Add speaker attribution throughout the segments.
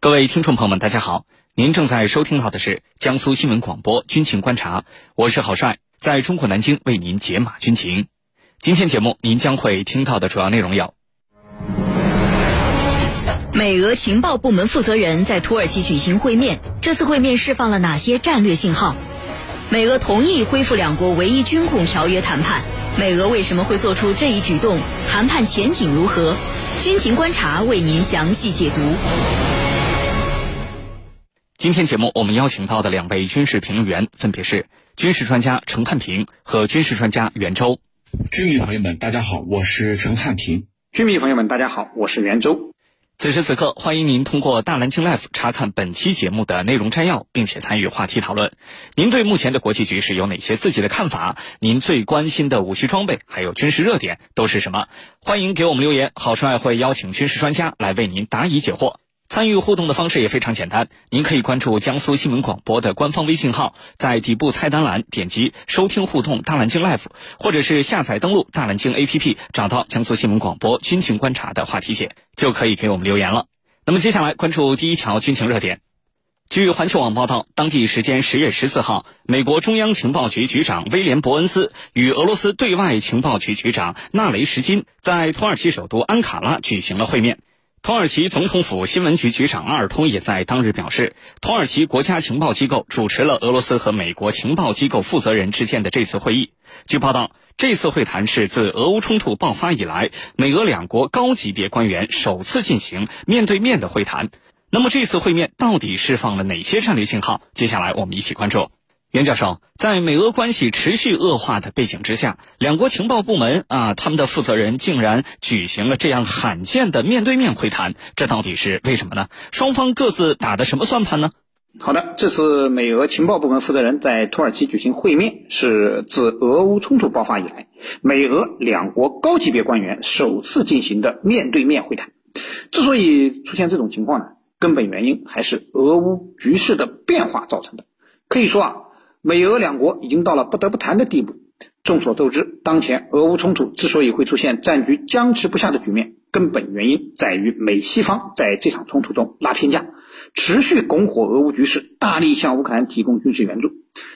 Speaker 1: 各位听众朋友们，大家好，您正在收听到的是江苏新闻广播《军情观察》，我是郝帅，在中国南京为您解码军情。今天节目您将会听到的主要内容有：
Speaker 2: 美俄情报部门负责人在土耳其举行会面，这次会面释放了哪些战略信号？美俄同意恢复两国唯一军控条约谈判，美俄为什么会做出这一举动？谈判前景如何？军情观察为您详细解读。
Speaker 1: 今天节目我们邀请到的两位军事评论员分别是军事专家陈汉平和军事专家袁周。
Speaker 3: 军迷朋友们，大家好，我是陈汉平。
Speaker 4: 军迷朋友们，大家好，我是袁周。
Speaker 1: 此时此刻，欢迎您通过大蓝鲸 Life 查看本期节目的内容摘要，并且参与话题讨论。您对目前的国际局势有哪些自己的看法？您最关心的武器装备还有军事热点都是什么？欢迎给我们留言，郝帅会邀请军事专家来为您答疑解惑。参与互动的方式也非常简单，您可以关注江苏新闻广播的官方微信号，在底部菜单栏点击收听互动大蓝鲸 Live，或者是下载登录大蓝鲸 APP，找到江苏新闻广播军情观察的话题帖，就可以给我们留言了。那么接下来关注第一条军情热点。据环球网报道，当地时间十月十四号，美国中央情报局局长威廉·伯恩斯与俄罗斯对外情报局局长纳雷什金在土耳其首都安卡拉举行了会面。土耳其总统府新闻局局长阿尔通也在当日表示，土耳其国家情报机构主持了俄罗斯和美国情报机构负责人之间的这次会议。据报道，这次会谈是自俄乌冲突爆发以来，美俄两国高级别官员首次进行面对面的会谈。那么，这次会面到底释放了哪些战略信号？接下来我们一起关注。袁教授，在美俄关系持续恶化的背景之下，两国情报部门啊，他们的负责人竟然举行了这样罕见的面对面会谈，这到底是为什么呢？双方各自打的什么算盘呢？
Speaker 4: 好的，这次美俄情报部门负责人在土耳其举行会面，是自俄乌冲突爆发以来，美俄两国高级别官员首次进行的面对面会谈。之所以出现这种情况呢，根本原因还是俄乌局势的变化造成的。可以说啊。美俄两国已经到了不得不谈的地步。众所周知，当前俄乌冲突之所以会出现战局僵持不下的局面，根本原因在于美西方在这场冲突中拉偏架，持续拱火俄乌局势，大力向乌克兰提供军事援助。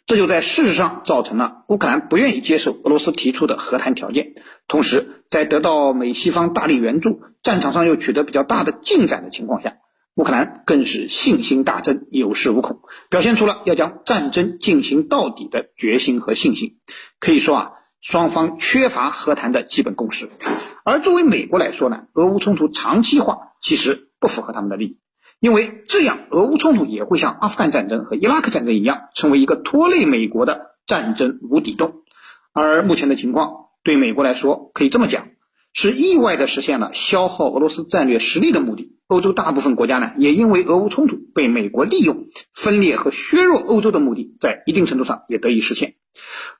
Speaker 4: 这就在事实上造成了乌克兰不愿意接受俄罗斯提出的和谈条件。同时，在得到美西方大力援助，战场上又取得比较大的进展的情况下。乌克兰更是信心大增，有恃无恐，表现出了要将战争进行到底的决心和信心。可以说啊，双方缺乏和谈的基本共识。而作为美国来说呢，俄乌冲突长期化其实不符合他们的利益，因为这样俄乌冲突也会像阿富汗战争和伊拉克战争一样，成为一个拖累美国的战争无底洞。而目前的情况对美国来说，可以这么讲，是意外的实现了消耗俄罗斯战略实力的目的。欧洲大部分国家呢，也因为俄乌冲突被美国利用，分裂和削弱欧洲的目的，在一定程度上也得以实现。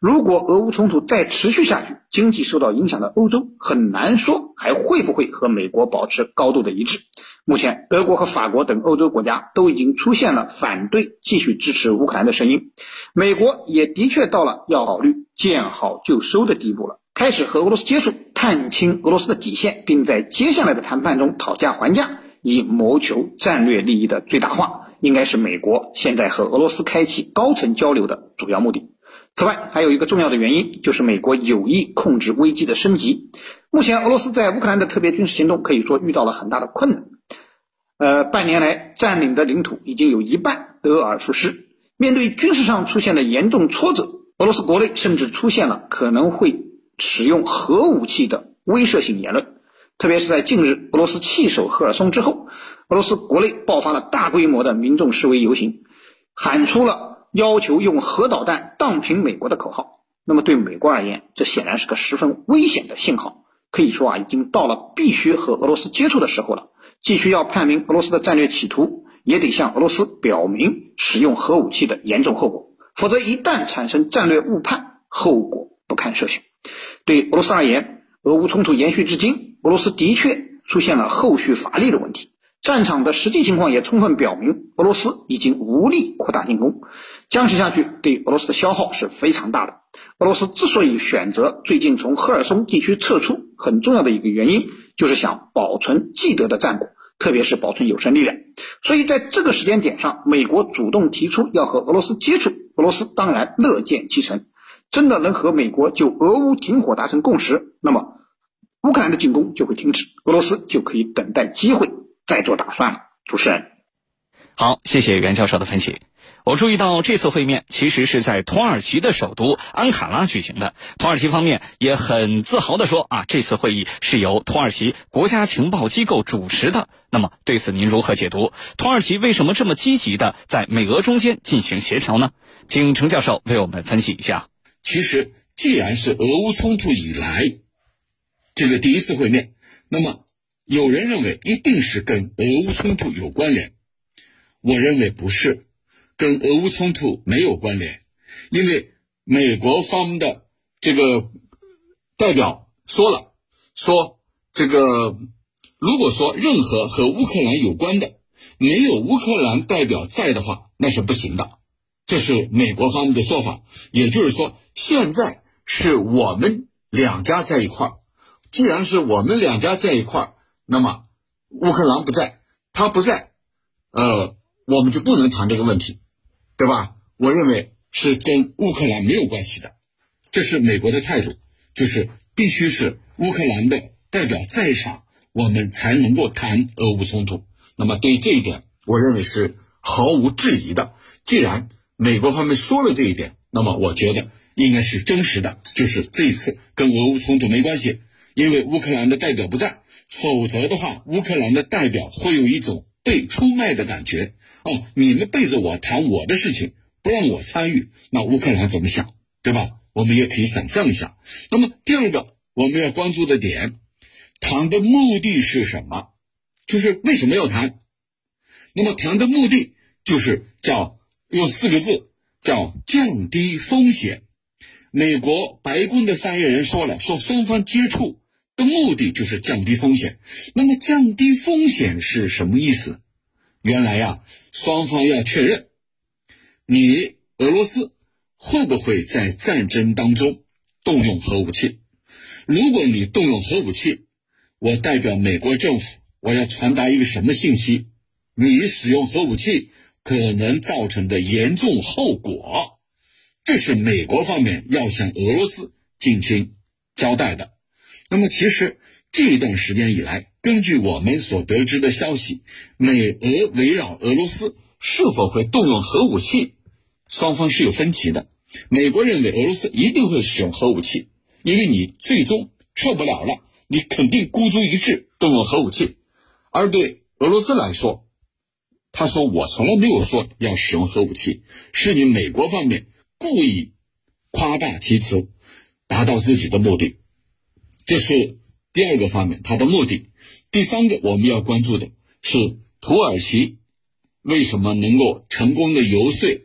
Speaker 4: 如果俄乌冲突再持续下去，经济受到影响的欧洲很难说还会不会和美国保持高度的一致。目前，德国和法国等欧洲国家都已经出现了反对继续支持乌克兰的声音，美国也的确到了要考虑见好就收的地步了，开始和俄罗斯接触，探清俄罗斯的底线，并在接下来的谈判中讨价还价。以谋求战略利益的最大化，应该是美国现在和俄罗斯开启高层交流的主要目的。此外，还有一个重要的原因，就是美国有意控制危机的升级。目前，俄罗斯在乌克兰的特别军事行动可以说遇到了很大的困难。呃，半年来占领的领土已经有一半得而复失。面对军事上出现的严重挫折，俄罗斯国内甚至出现了可能会使用核武器的威慑性言论。特别是在近日俄罗斯弃守赫尔松之后，俄罗斯国内爆发了大规模的民众示威游行，喊出了要求用核导弹荡平美国的口号。那么对美国而言，这显然是个十分危险的信号。可以说啊，已经到了必须和俄罗斯接触的时候了。既需要判明俄罗斯的战略企图，也得向俄罗斯表明使用核武器的严重后果。否则，一旦产生战略误判，后果不堪设想。对俄罗斯而言，俄乌冲突延续至今。俄罗斯的确出现了后续乏力的问题，战场的实际情况也充分表明，俄罗斯已经无力扩大进攻，僵持下去对俄罗斯的消耗是非常大的。俄罗斯之所以选择最近从赫尔松地区撤出，很重要的一个原因就是想保存既得的战果，特别是保存有生力量。所以在这个时间点上，美国主动提出要和俄罗斯接触，俄罗斯当然乐见其成。真的能和美国就俄乌停火达成共识，那么乌克兰的进攻就会停止，俄罗斯就可以等待机会再做打算了。主持人，
Speaker 1: 好，谢谢袁教授的分析。我注意到这次会面其实是在土耳其的首都安卡拉举行的。土耳其方面也很自豪地说啊，这次会议是由土耳其国家情报机构主持的。那么对此您如何解读？土耳其为什么这么积极的在美俄中间进行协调呢？请程教授为我们分析一下。
Speaker 3: 其实，既然是俄乌冲突以来这个第一次会面，那么有人认为一定是跟俄乌冲突有关联，我认为不是。跟俄乌冲突没有关联，因为美国方的这个代表说了，说这个如果说任何和乌克兰有关的，没有乌克兰代表在的话，那是不行的，这是美国方面的说法。也就是说，现在是我们两家在一块儿，既然是我们两家在一块儿，那么乌克兰不在，他不在，呃，我们就不能谈这个问题。对吧？我认为是跟乌克兰没有关系的，这是美国的态度，就是必须是乌克兰的代表在场，我们才能够谈俄乌冲突。那么对于这一点，我认为是毫无质疑的。既然美国方面说了这一点，那么我觉得应该是真实的，就是这一次跟俄乌冲突没关系，因为乌克兰的代表不在，否则的话，乌克兰的代表会有一种被出卖的感觉。哦，你们背着我谈我的事情，不让我参与，那乌克兰怎么想，对吧？我们也可以想象一下。那么第二个我们要关注的点，谈的目的是什么？就是为什么要谈？那么谈的目的就是叫用四个字叫降低风险。美国白宫的发言人说了，说双方接触的目的就是降低风险。那么降低风险是什么意思？原来呀，双方要确认，你俄罗斯会不会在战争当中动用核武器？如果你动用核武器，我代表美国政府，我要传达一个什么信息？你使用核武器可能造成的严重后果，这是美国方面要向俄罗斯进行交代的。那么，其实这一段时间以来，根据我们所得知的消息，美俄围绕俄罗斯是否会动用核武器，双方是有分歧的。美国认为俄罗斯一定会使用核武器，因为你最终受不了了，你肯定孤注一掷动用核武器。而对俄罗斯来说，他说我从来没有说要使用核武器，是你美国方面故意夸大其词，达到自己的目的。这是第二个方面，它的目的。第三个我们要关注的是土耳其为什么能够成功的游说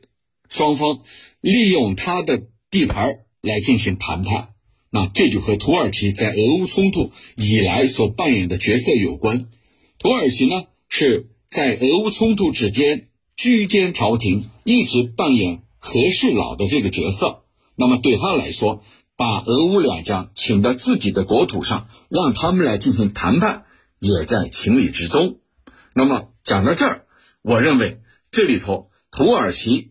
Speaker 3: 双方利用他的地盘来进行谈判？那这就和土耳其在俄乌冲突以来所扮演的角色有关。土耳其呢是在俄乌冲突之间居间调停，一直扮演和事佬的这个角色。那么对他来说，把俄乌两家请到自己的国土上，让他们来进行谈判。也在情理之中。那么讲到这儿，我认为这里头土耳其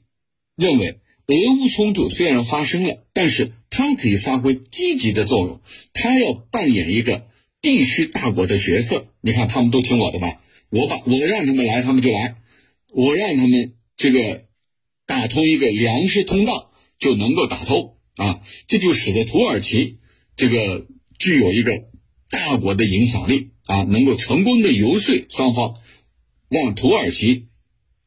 Speaker 3: 认为俄乌冲突虽然发生了，但是它可以发挥积极的作用，它要扮演一个地区大国的角色。你看，他们都听我的吧，我把我让他们来，他们就来；我让他们这个打通一个粮食通道，就能够打通啊。这就使得土耳其这个具有一个大国的影响力。啊，能够成功的游说双方，让土耳其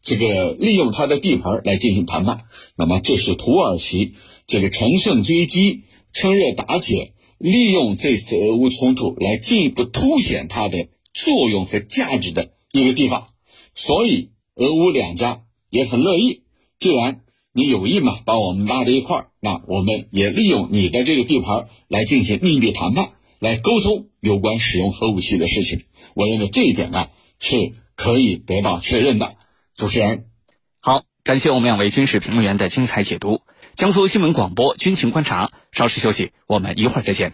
Speaker 3: 这个利用他的地盘来进行谈判，那么这是土耳其这个乘胜追击、趁热打铁，利用这次俄乌冲突来进一步凸显它的作用和价值的一个地方。所以，俄乌两家也很乐意。既然你有意嘛，把我们拉在一块儿，那我们也利用你的这个地盘来进行秘密谈判。来沟通有关使用核武器的事情，我认为这一点呢是可以得到确认的。主持人，
Speaker 1: 好，感谢我们两位军事评论员的精彩解读。江苏新闻广播军情观察，稍事休息，我们一会儿再见。